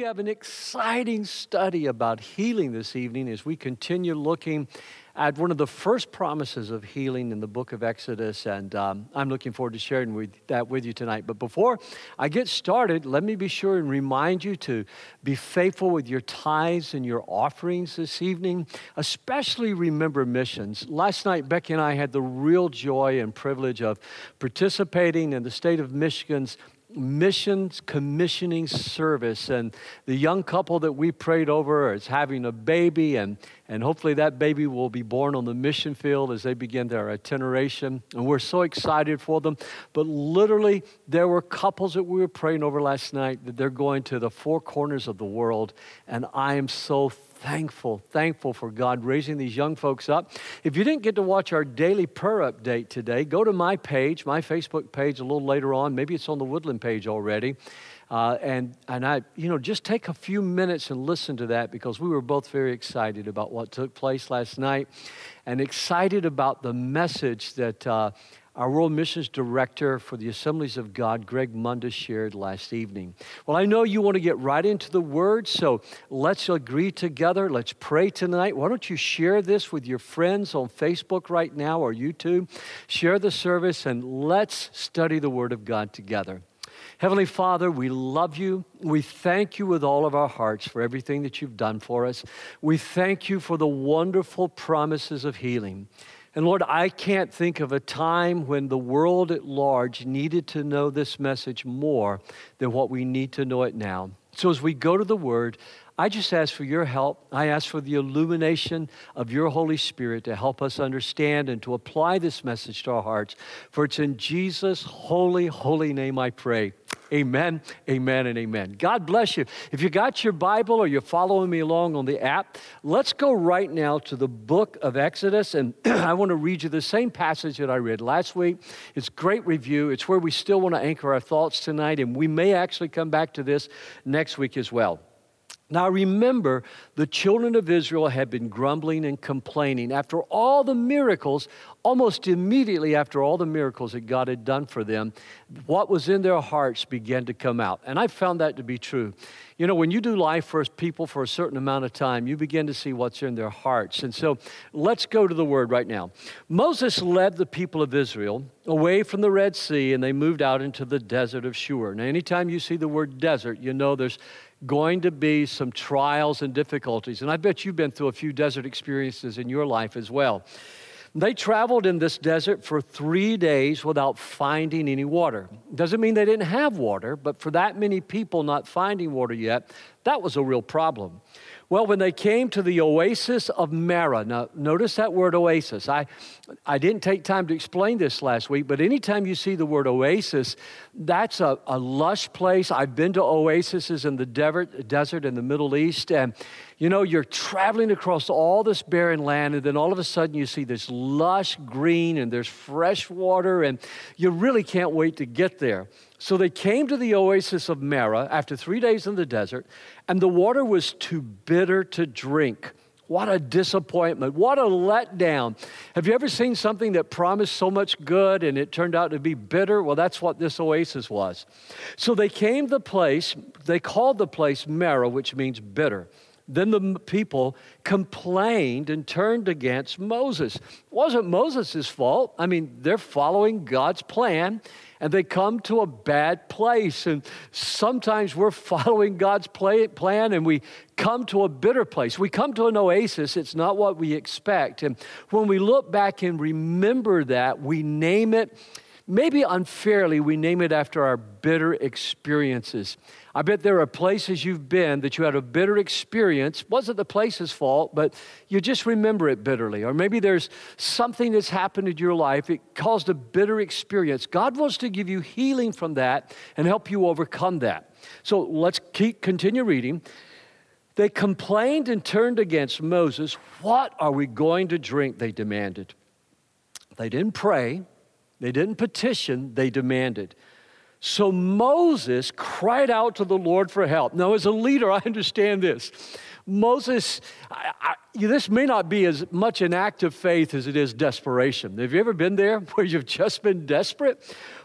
We have an exciting study about healing this evening as we continue looking at one of the first promises of healing in the book of Exodus, and um, I'm looking forward to sharing with, that with you tonight. But before I get started, let me be sure and remind you to be faithful with your tithes and your offerings this evening, especially remember missions. Last night, Becky and I had the real joy and privilege of participating in the state of Michigan's missions commissioning service. And the young couple that we prayed over is having a baby, and, and hopefully that baby will be born on the mission field as they begin their itineration. And we're so excited for them. But literally, there were couples that we were praying over last night that they're going to the four corners of the world. And I am so thankful thankful for God raising these young folks up. If you didn't get to watch our daily prayer update today, go to my page, my Facebook page a little later on. Maybe it's on the Woodland page already. Uh, and, and I, you know, just take a few minutes and listen to that because we were both very excited about what took place last night and excited about the message that uh, our World Missions Director for the Assemblies of God, Greg Mundis, shared last evening. Well, I know you want to get right into the Word, so let's agree together. Let's pray tonight. Why don't you share this with your friends on Facebook right now or YouTube? Share the service and let's study the Word of God together. Heavenly Father, we love you. We thank you with all of our hearts for everything that you've done for us. We thank you for the wonderful promises of healing. And Lord, I can't think of a time when the world at large needed to know this message more than what we need to know it now. So as we go to the Word, I just ask for your help. I ask for the illumination of your Holy Spirit to help us understand and to apply this message to our hearts. For it's in Jesus' holy, holy name I pray. Amen, amen, and amen. God bless you. If you got your Bible or you're following me along on the app, let's go right now to the book of Exodus. And I want to read you the same passage that I read last week. It's great review. It's where we still want to anchor our thoughts tonight, and we may actually come back to this next week as well. Now remember, the children of Israel had been grumbling and complaining after all the miracles, almost immediately after all the miracles that God had done for them, what was in their hearts began to come out. And I found that to be true. You know, when you do life for people for a certain amount of time, you begin to see what's in their hearts. And so let's go to the word right now. Moses led the people of Israel away from the Red Sea and they moved out into the desert of Shur. Now, anytime you see the word desert, you know there's going to be some trials and difficulties. And I bet you've been through a few desert experiences in your life as well. They traveled in this desert for three days without finding any water. Doesn't mean they didn't have water, but for that many people not finding water yet, that was a real problem. Well, when they came to the oasis of Marah, now notice that word oasis. I, I didn't take time to explain this last week, but anytime you see the word oasis, that's a, a lush place. I've been to oases in the desert, desert in the Middle East, and you know, you're traveling across all this barren land, and then all of a sudden you see this lush green and there's fresh water, and you really can't wait to get there. So they came to the oasis of Marah after three days in the desert, and the water was too bitter to drink. What a disappointment. What a letdown. Have you ever seen something that promised so much good and it turned out to be bitter? Well, that's what this oasis was. So they came to the place, they called the place Marah, which means bitter. Then the people complained and turned against Moses. It wasn't Moses' fault. I mean, they're following God's plan and they come to a bad place. And sometimes we're following God's play, plan and we come to a bitter place. We come to an oasis, it's not what we expect. And when we look back and remember that, we name it maybe unfairly, we name it after our bitter experiences. I bet there are places you've been that you had a bitter experience. Wasn't the place's fault, but you just remember it bitterly. Or maybe there's something that's happened in your life. It caused a bitter experience. God wants to give you healing from that and help you overcome that. So let's keep continue reading. They complained and turned against Moses. What are we going to drink? They demanded. They didn't pray. They didn't petition, they demanded. So Moses cried out to the Lord for help. Now, as a leader, I understand this. Moses, I, I, this may not be as much an act of faith as it is desperation. Have you ever been there where you've just been desperate?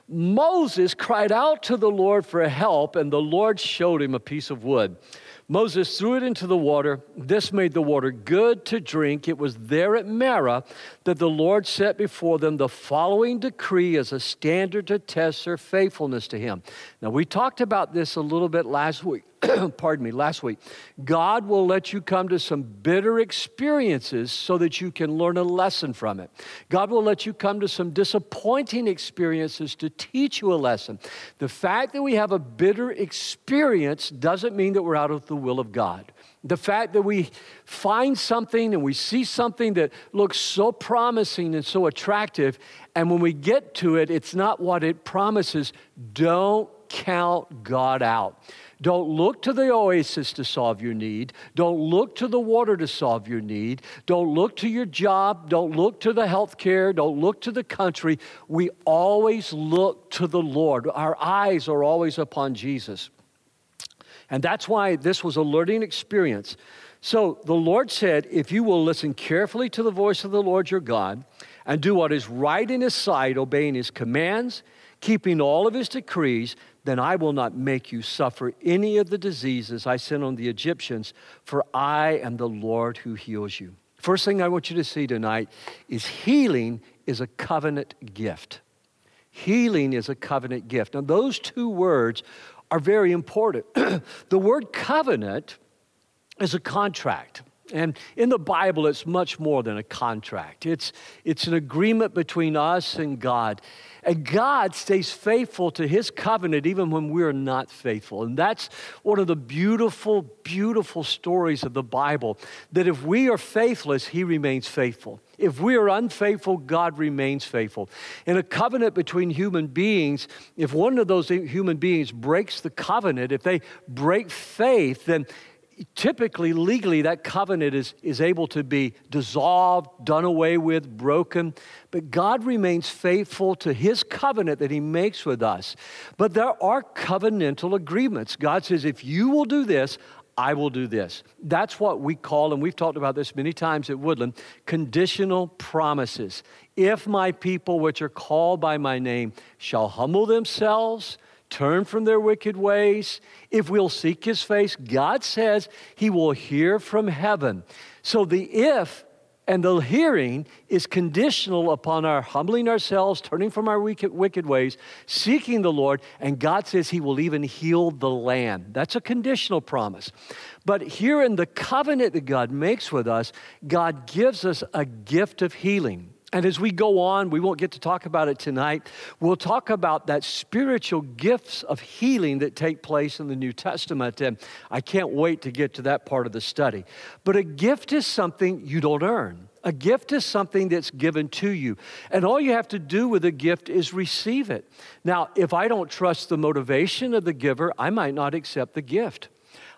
Moses cried out to the Lord for help, and the Lord showed him a piece of wood. Moses threw it into the water. This made the water good to drink. It was there at Marah that the Lord set before them the following decree as a standard to test their faithfulness to Him. Now, we talked about this a little bit last week. pardon me, last week. God will let you come to some bitter experiences so that you can learn a lesson from it. God will let you come to some disappointing experiences to teach you a lesson. The fact that we have a bitter experience doesn't mean that we're out of the will of God. The fact that we find something and we see something that looks so promising and so attractive, and when we get to it, it's not what it promises, don't count God out. Don't look to the oasis to solve your need. Don't look to the water to solve your need. Don't look to your job. Don't look to the health care. Don't look to the country. We always look to the Lord. Our eyes are always upon Jesus. And that's why this was a learning experience. So the Lord said, If you will listen carefully to the voice of the Lord your God and do what is right in his sight, obeying his commands, keeping all of his decrees, then I will not make you suffer any of the diseases I sent on the Egyptians, for I am the Lord who heals you. First thing I want you to see tonight is healing is a covenant gift. Healing is a covenant gift. Now, those two words are very important. the word covenant is a contract. And in the Bible, it's much more than a contract. It's, it's an agreement between us and God. And God stays faithful to his covenant even when we're not faithful. And that's one of the beautiful, beautiful stories of the Bible that if we are faithless, he remains faithful. If we are unfaithful, God remains faithful. In a covenant between human beings, if one of those human beings breaks the covenant, if they break faith, then typically, legally, that covenant is, is able to be dissolved, done away with, broken. But God remains faithful to his covenant that he makes with us. But there are covenantal agreements. God says, if you will do this, I will do this. That's what we call, and we've talked about this many times at Woodland, conditional promises. If my people, which are called by my name, shall humble themselves, turn from their wicked ways, if we'll seek his face, God says he will hear from heaven. So the if and the hearing is conditional upon our humbling ourselves, turning from our wicked, wicked ways, seeking the Lord, and God says He will even heal the land. That's a conditional promise. But here in the covenant that God makes with us, God gives us a gift of healing. And as we go on, we won't get to talk about it tonight. We'll talk about that spiritual gifts of healing that take place in the New Testament. And I can't wait to get to that part of the study. But a gift is something you don't earn. A gift is something that's given to you. And all you have to do with a gift is receive it. Now, if I don't trust the motivation of the giver, I might not accept the gift.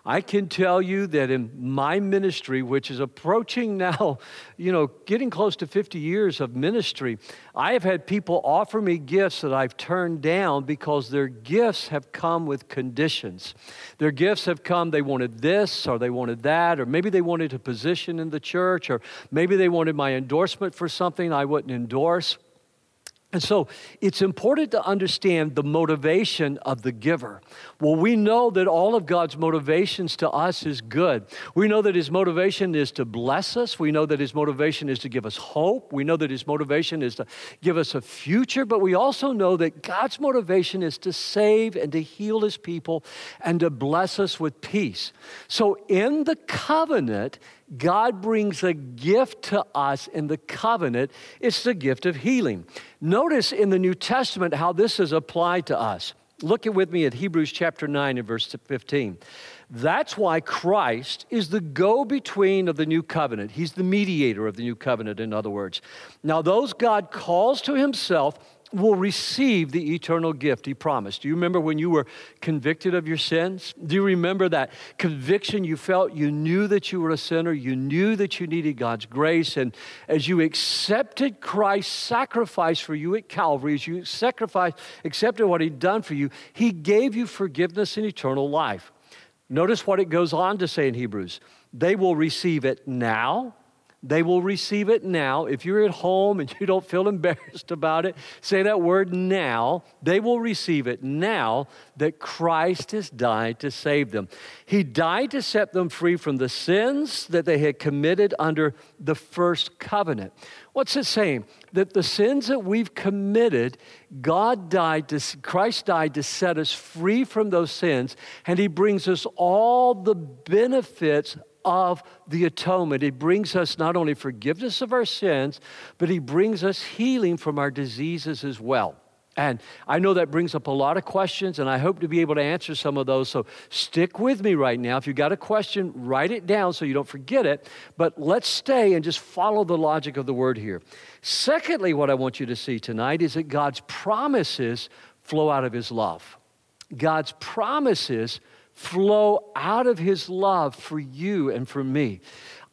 I can tell you that in my ministry, which is approaching now, you know, getting close to 50 years of ministry, I have had people offer me gifts that I've turned down because their gifts have come with conditions. Their gifts have come, they wanted this or they wanted that, or maybe they wanted a position in the church, or maybe they wanted my endorsement for something I wouldn't endorse. And so it's important to understand the motivation of the giver. Well, we know that all of God's motivations to us is good. We know that His motivation is to bless us. We know that His motivation is to give us hope. We know that His motivation is to give us a future. But we also know that God's motivation is to save and to heal His people and to bless us with peace. So in the covenant, God brings a gift to us in the covenant. It's the gift of healing. Notice in the New Testament how this is applied to us. Look at with me at Hebrews chapter 9 and verse 15. That's why Christ is the go between of the new covenant. He's the mediator of the new covenant, in other words. Now, those God calls to himself, will receive the eternal gift he promised. Do you remember when you were convicted of your sins? Do you remember that conviction you felt? You knew that you were a sinner, you knew that you needed God's grace, and as you accepted Christ's sacrifice for you at Calvary, as you sacrificed, accepted what he'd done for you, he gave you forgiveness and eternal life. Notice what it goes on to say in Hebrews. They will receive it now they will receive it now. If you're at home and you don't feel embarrassed about it, say that word now. They will receive it now that Christ has died to save them. He died to set them free from the sins that they had committed under the first covenant. What's it saying? That the sins that we've committed, God died to, Christ died to set us free from those sins, and He brings us all the benefits of the atonement. It brings us not only forgiveness of our sins, but He brings us healing from our diseases as well. And I know that brings up a lot of questions, and I hope to be able to answer some of those. So stick with me right now. If you've got a question, write it down so you don't forget it. But let's stay and just follow the logic of the word here. Secondly, what I want you to see tonight is that God's promises flow out of His love. God's promises flow out of his love for you and for me.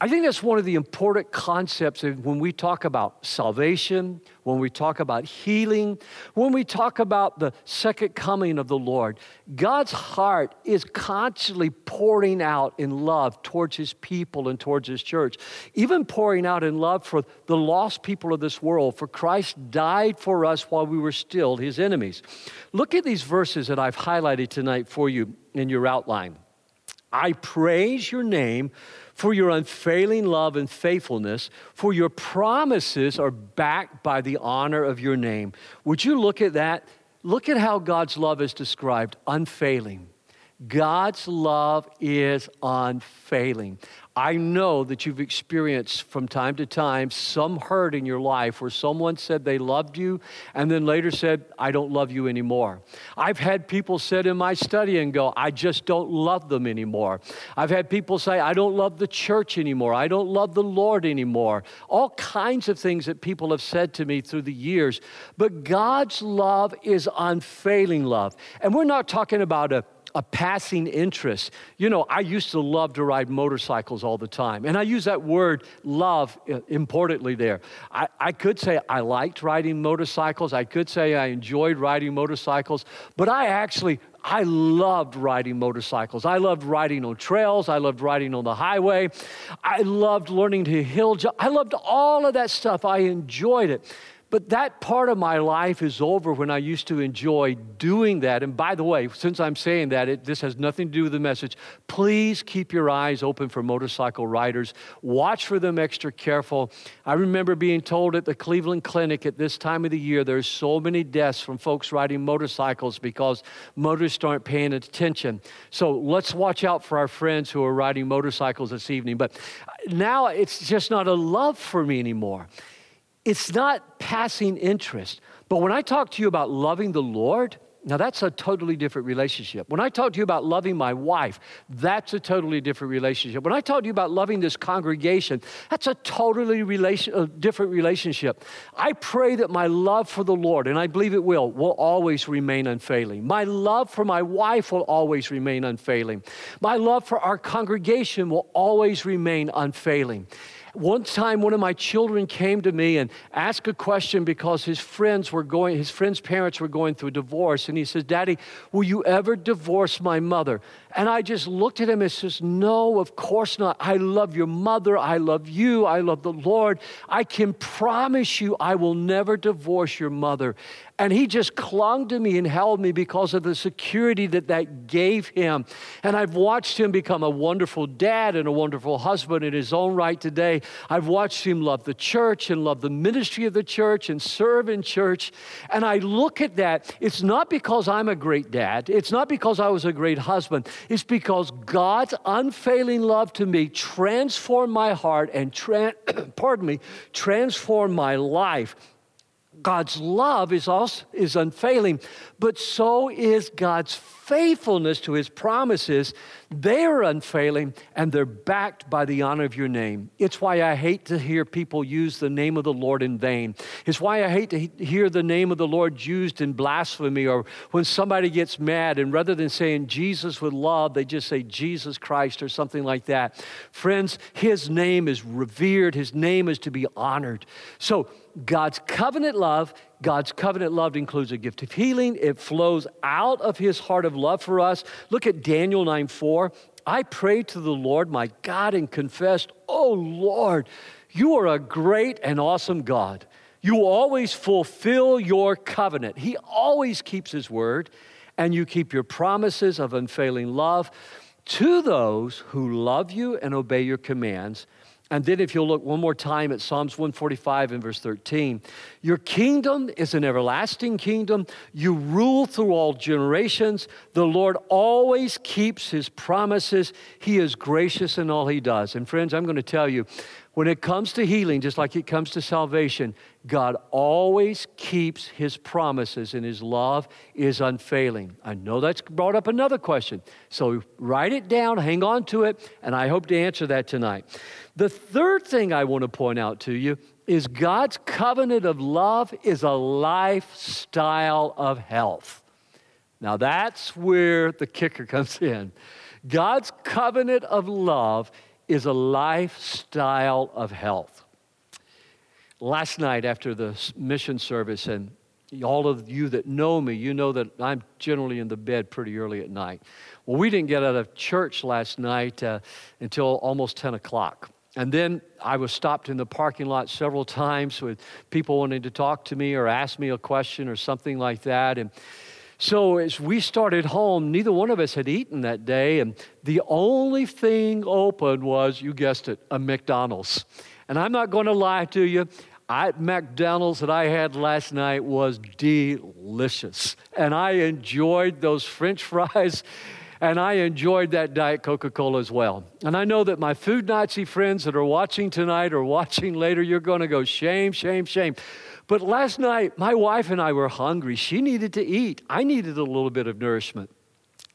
I think that's one of the important concepts when we talk about salvation, when we talk about healing, when we talk about the second coming of the Lord. God's heart is constantly pouring out in love towards his people and towards his church, even pouring out in love for the lost people of this world. For Christ died for us while we were still his enemies. Look at these verses that I've highlighted tonight for you in your outline. I praise your name for your unfailing love and faithfulness, for your promises are backed by the honor of your name. Would you look at that? Look at how God's love is described unfailing. God's love is unfailing. I know that you've experienced from time to time some hurt in your life where someone said they loved you and then later said, I don't love you anymore. I've had people sit in my study and go, I just don't love them anymore. I've had people say, I don't love the church anymore. I don't love the Lord anymore. All kinds of things that people have said to me through the years. But God's love is unfailing love. And we're not talking about a a passing interest. You know, I used to love to ride motorcycles all the time. And I use that word love uh, importantly there. I, I could say I liked riding motorcycles. I could say I enjoyed riding motorcycles. But I actually, I loved riding motorcycles. I loved riding on trails. I loved riding on the highway. I loved learning to hill jump. I loved all of that stuff. I enjoyed it. But that part of my life is over when I used to enjoy doing that. And by the way, since I'm saying that, it, this has nothing to do with the message. Please keep your eyes open for motorcycle riders. Watch for them extra careful. I remember being told at the Cleveland Clinic at this time of the year there's so many deaths from folks riding motorcycles because motorists aren't paying attention. So let's watch out for our friends who are riding motorcycles this evening. But now it's just not a love for me anymore. It's not passing interest. But when I talk to you about loving the Lord, now that's a totally different relationship. When I talk to you about loving my wife, that's a totally different relationship. When I talk to you about loving this congregation, that's a totally relation, a different relationship. I pray that my love for the Lord, and I believe it will, will always remain unfailing. My love for my wife will always remain unfailing. My love for our congregation will always remain unfailing. One time, one of my children came to me and asked a question because his friends were going, his friends' parents were going through a divorce. And he says, Daddy, will you ever divorce my mother? And I just looked at him and says, No, of course not. I love your mother. I love you. I love the Lord. I can promise you I will never divorce your mother. And he just clung to me and held me because of the security that that gave him. And I've watched him become a wonderful dad and a wonderful husband in his own right today. I've watched him love the church and love the ministry of the church and serve in church. And I look at that. It's not because I'm a great dad, it's not because I was a great husband. It's because God's unfailing love to me transformed my heart and, tra- pardon me, transformed my life. God's love is, also, is unfailing, but so is God's faithfulness to his promises. They are unfailing and they're backed by the honor of your name. It's why I hate to hear people use the name of the Lord in vain. It's why I hate to hear the name of the Lord used in blasphemy or when somebody gets mad and rather than saying Jesus with love, they just say Jesus Christ or something like that. Friends, his name is revered, his name is to be honored. So, God's covenant love, God's covenant love includes a gift of healing. It flows out of his heart of love for us. Look at Daniel 9 4. I prayed to the Lord my God and confessed, Oh Lord, you are a great and awesome God. You always fulfill your covenant. He always keeps his word, and you keep your promises of unfailing love to those who love you and obey your commands. And then, if you'll look one more time at Psalms 145 and verse 13, your kingdom is an everlasting kingdom. You rule through all generations. The Lord always keeps his promises. He is gracious in all he does. And, friends, I'm going to tell you, when it comes to healing, just like it comes to salvation, God always keeps his promises and his love is unfailing. I know that's brought up another question. So write it down, hang on to it, and I hope to answer that tonight. The third thing I want to point out to you is God's covenant of love is a lifestyle of health. Now that's where the kicker comes in. God's covenant of love is a lifestyle of health. Last night, after the mission service, and all of you that know me, you know that I'm generally in the bed pretty early at night. Well, we didn't get out of church last night uh, until almost 10 o'clock. And then I was stopped in the parking lot several times with people wanting to talk to me or ask me a question or something like that. And so as we started home, neither one of us had eaten that day, and the only thing open was, you guessed it, a McDonald's. And I'm not going to lie to you, I, McDonald's that I had last night was delicious. And I enjoyed those french fries and I enjoyed that Diet Coca Cola as well. And I know that my food Nazi friends that are watching tonight or watching later, you're going to go, shame, shame, shame. But last night, my wife and I were hungry. She needed to eat, I needed a little bit of nourishment.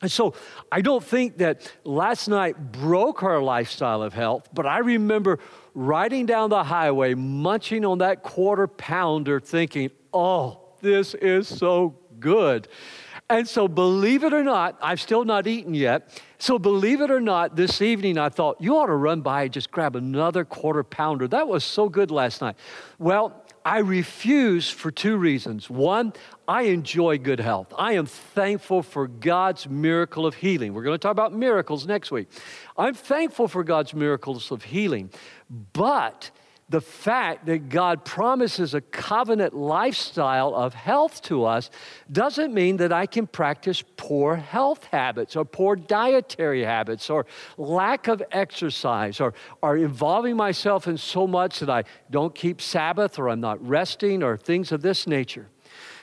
And so I don't think that last night broke our lifestyle of health, but I remember riding down the highway, munching on that quarter pounder, thinking, oh, this is so good. And so, believe it or not, I've still not eaten yet. So, believe it or not, this evening I thought, you ought to run by and just grab another quarter pounder. That was so good last night. Well, I refuse for two reasons. One, I enjoy good health. I am thankful for God's miracle of healing. We're going to talk about miracles next week. I'm thankful for God's miracles of healing. But the fact that God promises a covenant lifestyle of health to us doesn't mean that I can practice poor health habits or poor dietary habits or lack of exercise or, or involving myself in so much that I don't keep Sabbath or I'm not resting or things of this nature.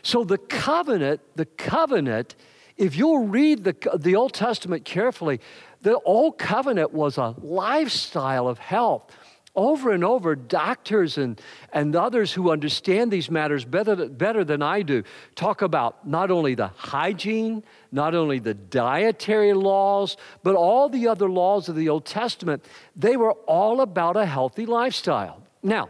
So the covenant, the covenant, if you'll read the, the Old Testament carefully, the Old Covenant was a lifestyle of health over and over, doctors and, and others who understand these matters better, better than I do talk about not only the hygiene, not only the dietary laws, but all the other laws of the Old Testament. They were all about a healthy lifestyle. Now,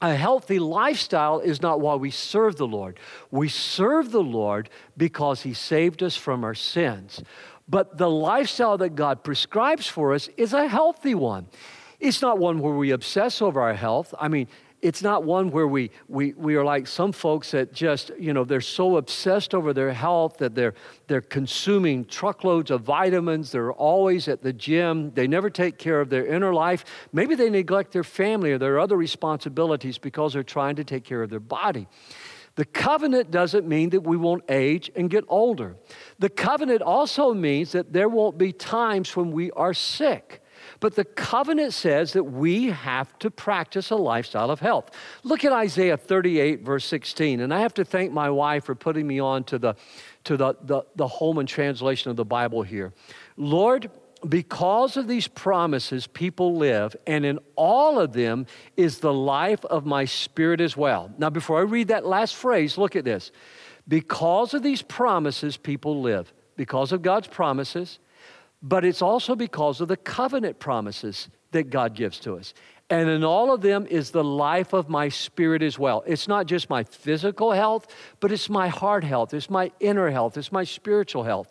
a healthy lifestyle is not why we serve the Lord. We serve the Lord because He saved us from our sins. But the lifestyle that God prescribes for us is a healthy one. It's not one where we obsess over our health. I mean, it's not one where we, we, we are like some folks that just, you know, they're so obsessed over their health that they're, they're consuming truckloads of vitamins. They're always at the gym. They never take care of their inner life. Maybe they neglect their family or their other responsibilities because they're trying to take care of their body. The covenant doesn't mean that we won't age and get older. The covenant also means that there won't be times when we are sick. But the covenant says that we have to practice a lifestyle of health. Look at Isaiah 38, verse 16. And I have to thank my wife for putting me on to the, to the, the, the Holman translation of the Bible here. Lord, because of these promises, people live, and in all of them is the life of my spirit as well. Now, before I read that last phrase, look at this. Because of these promises, people live. Because of God's promises, but it's also because of the covenant promises that God gives to us. And in all of them is the life of my spirit as well. It's not just my physical health, but it's my heart health, it's my inner health, it's my spiritual health.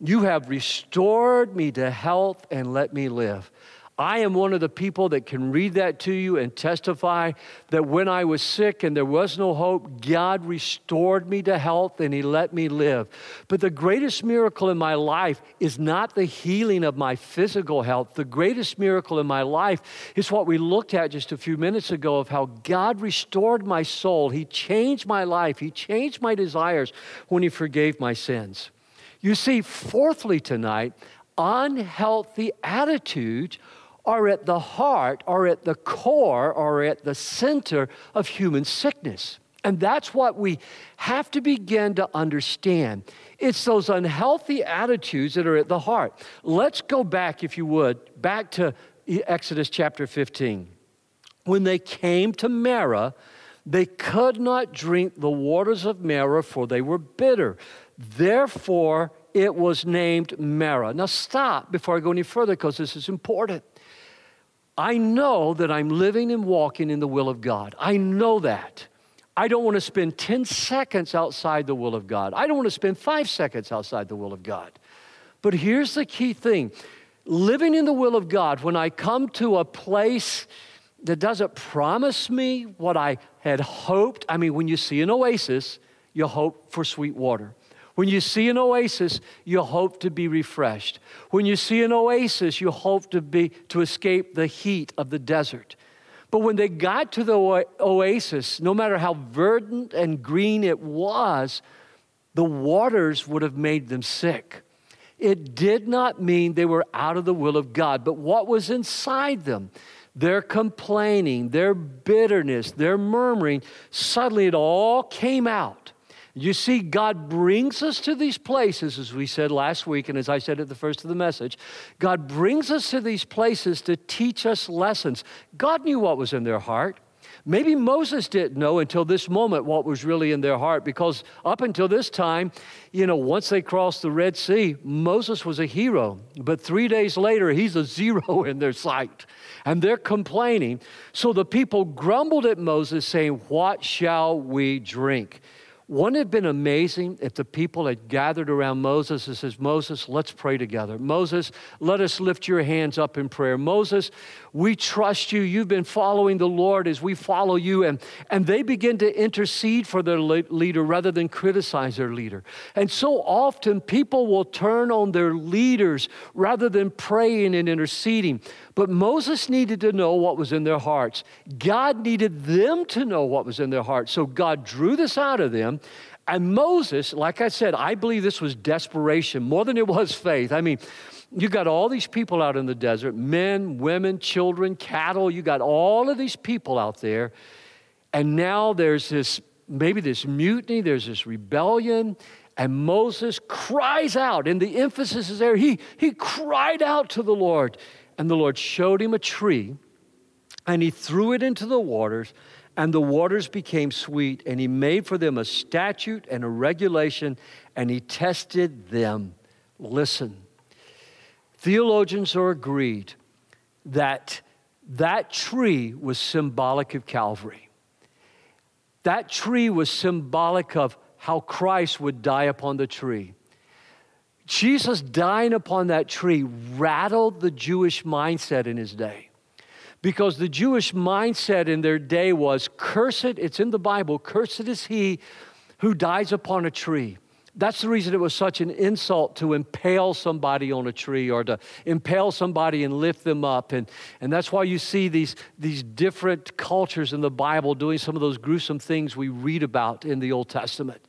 You have restored me to health and let me live. I am one of the people that can read that to you and testify that when I was sick and there was no hope, God restored me to health and He let me live. But the greatest miracle in my life is not the healing of my physical health. The greatest miracle in my life is what we looked at just a few minutes ago of how God restored my soul. He changed my life, He changed my desires when He forgave my sins. You see, fourthly, tonight, unhealthy attitudes are at the heart, are at the core, are at the center of human sickness. And that's what we have to begin to understand. It's those unhealthy attitudes that are at the heart. Let's go back, if you would, back to Exodus chapter 15. When they came to Marah, they could not drink the waters of Marah, for they were bitter. Therefore, it was named Marah. Now, stop before I go any further because this is important. I know that I'm living and walking in the will of God. I know that. I don't want to spend 10 seconds outside the will of God. I don't want to spend five seconds outside the will of God. But here's the key thing living in the will of God, when I come to a place that doesn't promise me what I had hoped, I mean, when you see an oasis, you hope for sweet water. When you see an oasis, you hope to be refreshed. When you see an oasis, you hope to be to escape the heat of the desert. But when they got to the oasis, no matter how verdant and green it was, the waters would have made them sick. It did not mean they were out of the will of God, but what was inside them, their complaining, their bitterness, their murmuring, suddenly it all came out. You see, God brings us to these places, as we said last week, and as I said at the first of the message. God brings us to these places to teach us lessons. God knew what was in their heart. Maybe Moses didn't know until this moment what was really in their heart because up until this time, you know, once they crossed the Red Sea, Moses was a hero. But three days later, he's a zero in their sight. And they're complaining. So the people grumbled at Moses, saying, What shall we drink? Wouldn't it have been amazing if the people had gathered around Moses and says, Moses, let's pray together. Moses, let us lift your hands up in prayer. Moses, we trust you. You've been following the Lord as we follow you. And, and they begin to intercede for their leader rather than criticize their leader. And so often people will turn on their leaders rather than praying and interceding. But Moses needed to know what was in their hearts. God needed them to know what was in their hearts. So God drew this out of them. And Moses, like I said, I believe this was desperation more than it was faith. I mean, you got all these people out in the desert men, women, children, cattle. You got all of these people out there. And now there's this maybe this mutiny, there's this rebellion. And Moses cries out, and the emphasis is there. He, he cried out to the Lord. And the Lord showed him a tree, and he threw it into the waters, and the waters became sweet. And he made for them a statute and a regulation, and he tested them. Listen, theologians are agreed that that tree was symbolic of Calvary. That tree was symbolic of how Christ would die upon the tree. Jesus dying upon that tree rattled the Jewish mindset in his day. Because the Jewish mindset in their day was cursed, it's in the Bible, cursed is he who dies upon a tree. That's the reason it was such an insult to impale somebody on a tree or to impale somebody and lift them up. And, and that's why you see these, these different cultures in the Bible doing some of those gruesome things we read about in the Old Testament.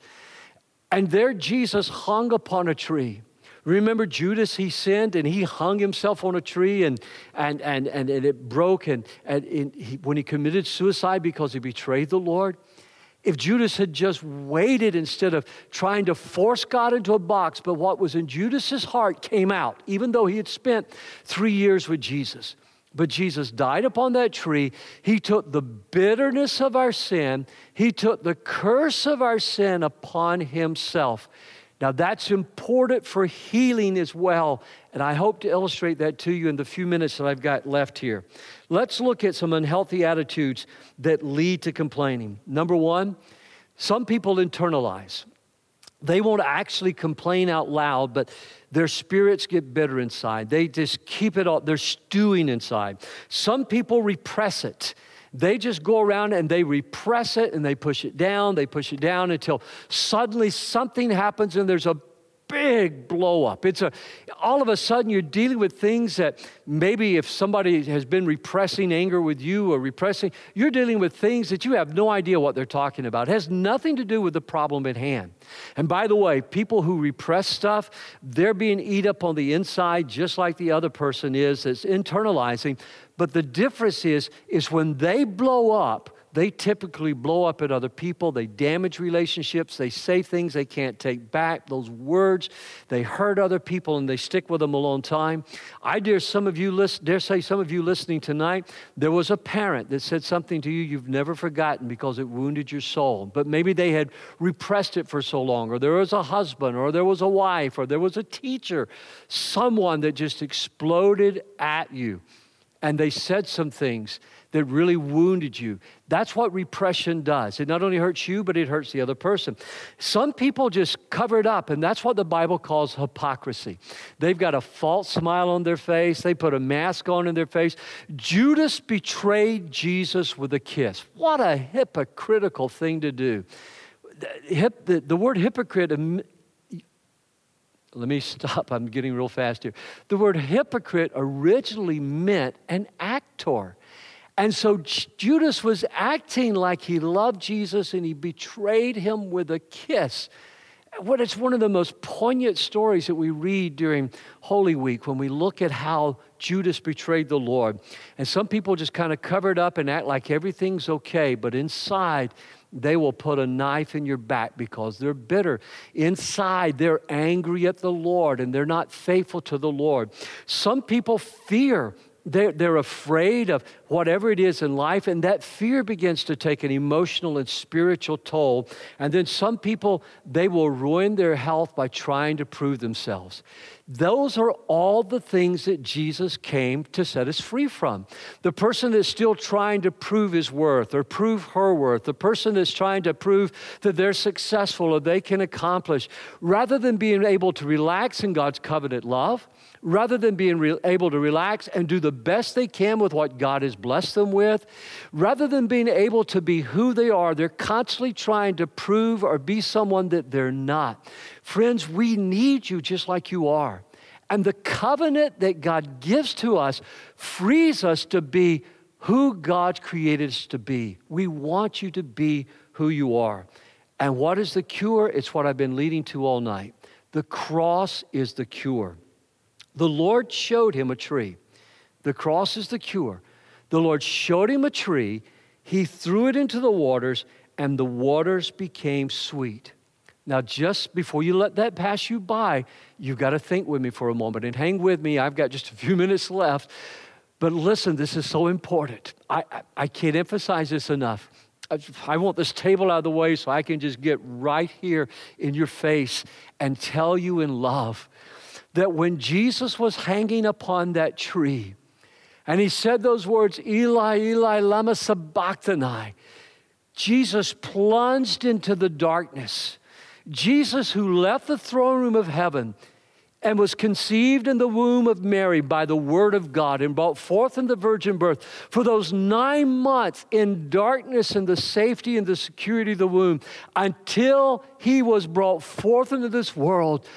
And there Jesus hung upon a tree. Remember Judas, he sinned and he hung himself on a tree and, and, and, and, and it broke. And, and he, when he committed suicide because he betrayed the Lord, if Judas had just waited instead of trying to force God into a box, but what was in Judas's heart came out, even though he had spent three years with Jesus. But Jesus died upon that tree. He took the bitterness of our sin, He took the curse of our sin upon Himself. Now, that's important for healing as well, and I hope to illustrate that to you in the few minutes that I've got left here. Let's look at some unhealthy attitudes that lead to complaining. Number one, some people internalize. They won't actually complain out loud, but their spirits get bitter inside. They just keep it all, they're stewing inside. Some people repress it. They just go around and they repress it and they push it down, they push it down until suddenly something happens and there's a big blow up. It's a all of a sudden you're dealing with things that maybe if somebody has been repressing anger with you or repressing, you're dealing with things that you have no idea what they're talking about. It has nothing to do with the problem at hand. And by the way, people who repress stuff, they're being eat up on the inside just like the other person is that's internalizing. But the difference is is when they blow up, they typically blow up at other people. They damage relationships. They say things they can't take back. Those words, they hurt other people and they stick with them a long time. I dare some of you listen, dare say some of you listening tonight, there was a parent that said something to you you've never forgotten because it wounded your soul. But maybe they had repressed it for so long, or there was a husband, or there was a wife, or there was a teacher, someone that just exploded at you. And they said some things that really wounded you. That's what repression does. It not only hurts you, but it hurts the other person. Some people just cover it up, and that's what the Bible calls hypocrisy. They've got a false smile on their face, they put a mask on in their face. Judas betrayed Jesus with a kiss. What a hypocritical thing to do. The, the, word hypocrite um, let me stop. I'm getting real fast here. The word hypocrite originally meant an actor. And so Judas was acting like he loved Jesus and he betrayed him with a kiss. What it's one of the most poignant stories that we read during Holy Week when we look at how Judas betrayed the Lord. And some people just kind of cover it up and act like everything's okay, but inside, they will put a knife in your back because they're bitter. Inside, they're angry at the Lord and they're not faithful to the Lord. Some people fear they're, they're afraid of whatever it is in life, and that fear begins to take an emotional and spiritual toll. And then some people, they will ruin their health by trying to prove themselves. Those are all the things that Jesus came to set us free from. The person that's still trying to prove his worth or prove her worth, the person that's trying to prove that they're successful or they can accomplish, rather than being able to relax in God's covenant love, rather than being re- able to relax and do the best they can with what God has blessed them with, rather than being able to be who they are, they're constantly trying to prove or be someone that they're not. Friends, we need you just like you are. And the covenant that God gives to us frees us to be who God created us to be. We want you to be who you are. And what is the cure? It's what I've been leading to all night. The cross is the cure. The Lord showed him a tree. The cross is the cure. The Lord showed him a tree. He threw it into the waters, and the waters became sweet. Now, just before you let that pass you by, you've got to think with me for a moment and hang with me. I've got just a few minutes left. But listen, this is so important. I, I, I can't emphasize this enough. I, I want this table out of the way so I can just get right here in your face and tell you in love that when Jesus was hanging upon that tree and he said those words, Eli, Eli, Lama Sabachthani, Jesus plunged into the darkness. Jesus, who left the throne room of heaven and was conceived in the womb of Mary by the word of God and brought forth in the virgin birth for those nine months in darkness and the safety and the security of the womb until he was brought forth into this world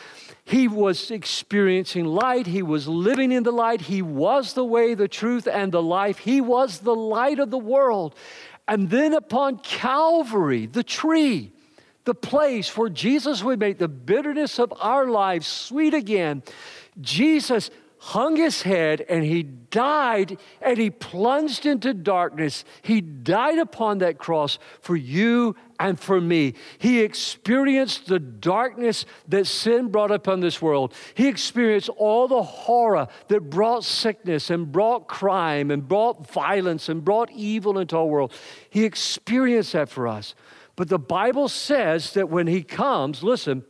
he was experiencing light. He was living in the light. He was the way, the truth, and the life. He was the light of the world. And then upon Calvary, the tree, the place where Jesus would make the bitterness of our lives sweet again, Jesus hung his head and he died and he plunged into darkness. He died upon that cross for you and for me. He experienced the darkness that sin brought upon this world. He experienced all the horror that brought sickness and brought crime and brought violence and brought evil into our world. He experienced that for us. But the Bible says that when he comes, listen,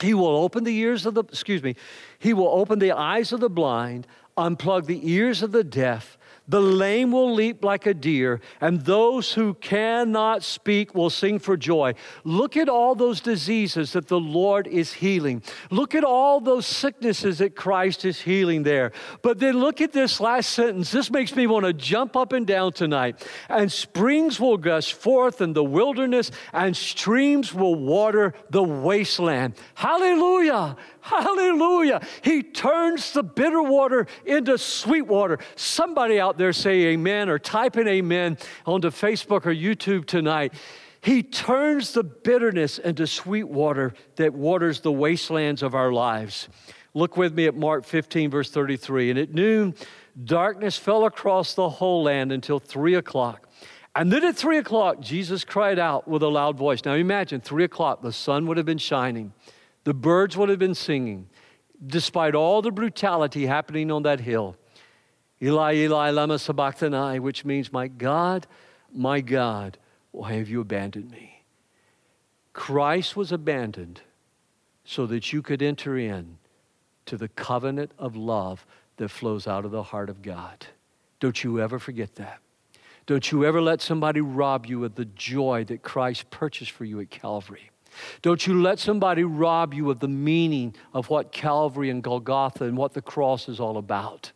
he will open the ears of the, excuse me, he will open the eyes of the blind, unplug the ears of the deaf. The lame will leap like a deer, and those who cannot speak will sing for joy. Look at all those diseases that the Lord is healing. Look at all those sicknesses that Christ is healing there. But then look at this last sentence. This makes me want to jump up and down tonight. And springs will gush forth in the wilderness, and streams will water the wasteland. Hallelujah! Hallelujah. He turns the bitter water into sweet water. Somebody out there say amen or type in amen onto Facebook or YouTube tonight. He turns the bitterness into sweet water that waters the wastelands of our lives. Look with me at Mark 15, verse 33. And at noon, darkness fell across the whole land until three o'clock. And then at three o'clock, Jesus cried out with a loud voice. Now imagine, three o'clock, the sun would have been shining. The birds would have been singing, despite all the brutality happening on that hill. Eli, Eli, lama sabachthani, which means, My God, my God, why have you abandoned me? Christ was abandoned so that you could enter in to the covenant of love that flows out of the heart of God. Don't you ever forget that. Don't you ever let somebody rob you of the joy that Christ purchased for you at Calvary. Don't you let somebody rob you of the meaning of what Calvary and Golgotha and what the cross is all about.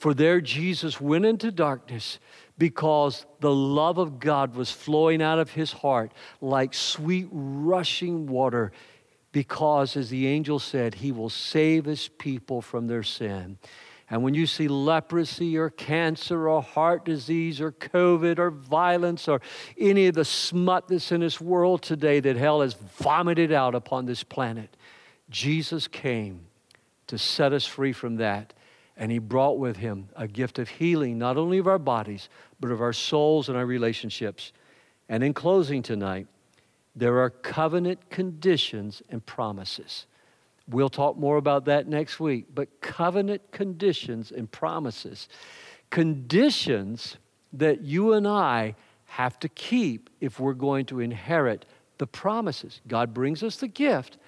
For there Jesus went into darkness because the love of God was flowing out of his heart like sweet rushing water. Because, as the angel said, he will save his people from their sin. And when you see leprosy or cancer or heart disease or COVID or violence or any of the smut that's in this world today that hell has vomited out upon this planet, Jesus came to set us free from that. And he brought with him a gift of healing, not only of our bodies, but of our souls and our relationships. And in closing tonight, there are covenant conditions and promises. We'll talk more about that next week. But covenant conditions and promises, conditions that you and I have to keep if we're going to inherit the promises. God brings us the gift,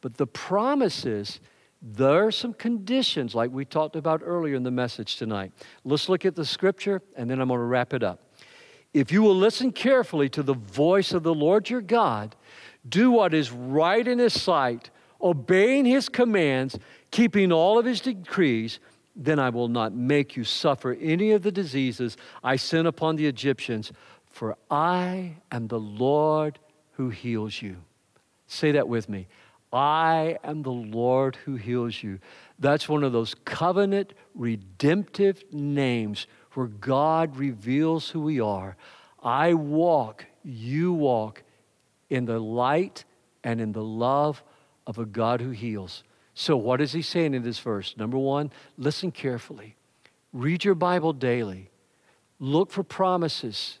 but the promises, there are some conditions like we talked about earlier in the message tonight. Let's look at the scripture and then I'm going to wrap it up. If you will listen carefully to the voice of the Lord your God, do what is right in his sight obeying his commands, keeping all of his decrees, then I will not make you suffer any of the diseases I sent upon the Egyptians, for I am the Lord who heals you. Say that with me. I am the Lord who heals you. That's one of those covenant redemptive names where God reveals who we are. I walk, you walk in the light and in the love of a God who heals. So, what is he saying in this verse? Number one, listen carefully. Read your Bible daily. Look for promises.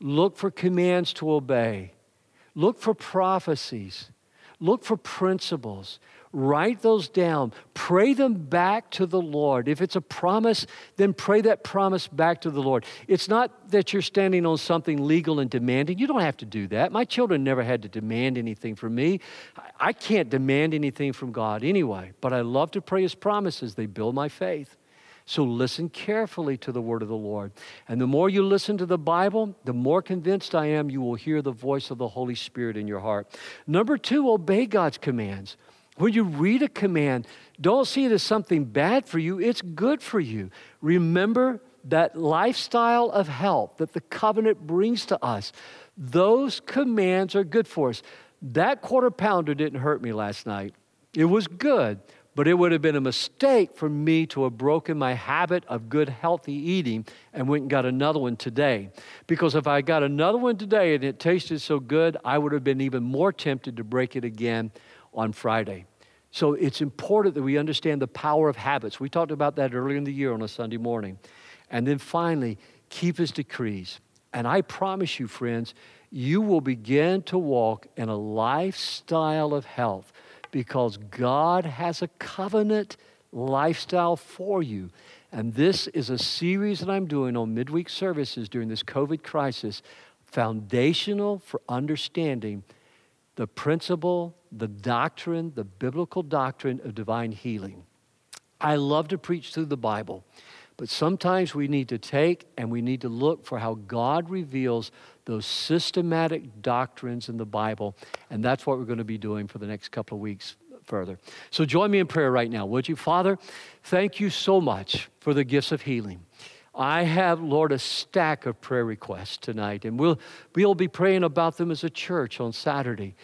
Look for commands to obey. Look for prophecies. Look for principles. Write those down. Pray them back to the Lord. If it's a promise, then pray that promise back to the Lord. It's not that you're standing on something legal and demanding. You don't have to do that. My children never had to demand anything from me. I can't demand anything from God anyway, but I love to pray His promises. They build my faith. So listen carefully to the word of the Lord. And the more you listen to the Bible, the more convinced I am you will hear the voice of the Holy Spirit in your heart. Number two, obey God's commands. When you read a command, don't see it as something bad for you, it's good for you. Remember that lifestyle of health that the covenant brings to us. Those commands are good for us. That quarter pounder didn't hurt me last night. It was good, but it would have been a mistake for me to have broken my habit of good, healthy eating and went and got another one today. Because if I got another one today and it tasted so good, I would have been even more tempted to break it again on Friday. So it's important that we understand the power of habits. We talked about that earlier in the year on a Sunday morning. And then finally, keep his decrees. And I promise you, friends, you will begin to walk in a lifestyle of health because God has a covenant lifestyle for you. And this is a series that I'm doing on midweek services during this COVID crisis, foundational for understanding the principle, the doctrine, the biblical doctrine of divine healing. I love to preach through the Bible, But sometimes we need to take and we need to look for how God reveals those systematic doctrines in the Bible. And that's what we're going to be doing for the next couple of weeks further. So join me in prayer right now, would you? Father, thank you so much for the gifts of healing. I have, Lord, a stack of prayer requests tonight, and we'll, we'll be praying about them as a church on Saturday.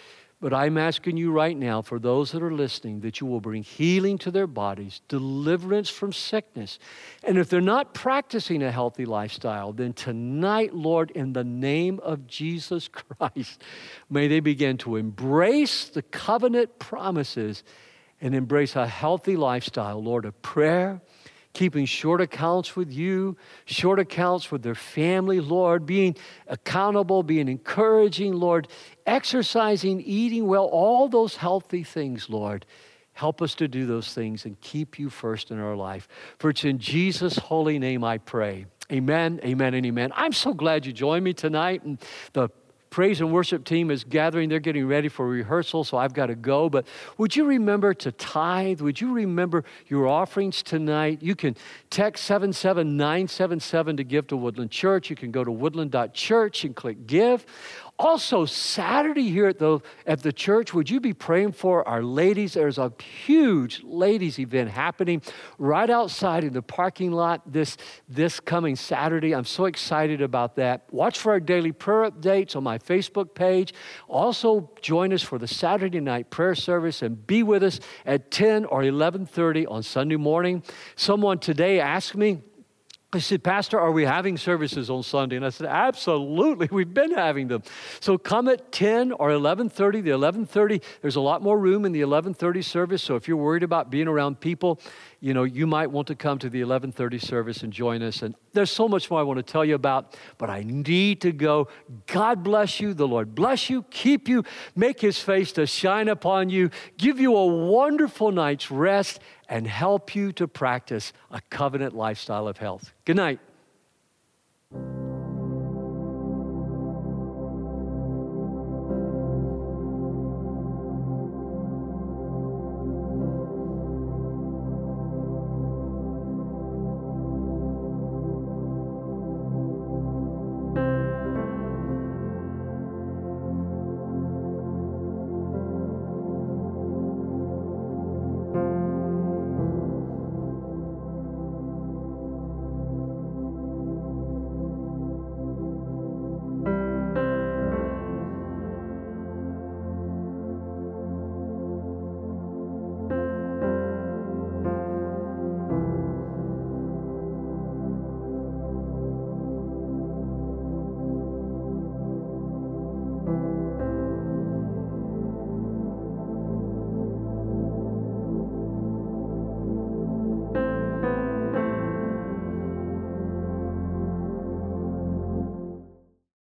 But I'm asking you right now, for those that are listening, that you will bring healing to their bodies, deliverance from sickness. And if they're not practicing a healthy lifestyle, then tonight, Lord, in the name of Jesus Christ, may they begin to embrace the covenant promises and embrace a healthy lifestyle, Lord, of prayer keeping short accounts with you, short accounts with their family, Lord, being accountable, being encouraging, Lord, exercising, eating well, all those healthy things, Lord. Help us to do those things and keep you first in our life. For it's in Jesus' holy name I pray. Amen, amen, and amen. I'm so glad you joined me tonight. And the praise and worship team is gathering. They're getting ready for rehearsal, so I've got to go. But would you remember to tithe? Would you remember your offerings tonight? You can text 77977 to give to Woodland Church. You can go to woodland.church and click give. Also, Saturday here at the, at the church, would you be praying for our ladies? There's a huge ladies event happening right outside in the parking lot this, this coming Saturday. I'm so excited about that. Watch for our daily prayer updates on my Facebook page. Also, join us for the Saturday night prayer service and be with us at 10 or 11:30 on Sunday morning. Someone today asked me, I said, Pastor, are we having services on Sunday? And I said, absolutely, we've been having them. So come at 10 or 11.30. The 11.30, there's a lot more room in the 11.30 service. So if you're worried about being around people, you know, you might want to come to the 11:30 service and join us. And there's so much more I want to tell you about, but I need to go. God bless you. The Lord bless you, keep you, make his face to shine upon you, give you a wonderful night's rest and help you to practice a covenant lifestyle of health. Good night.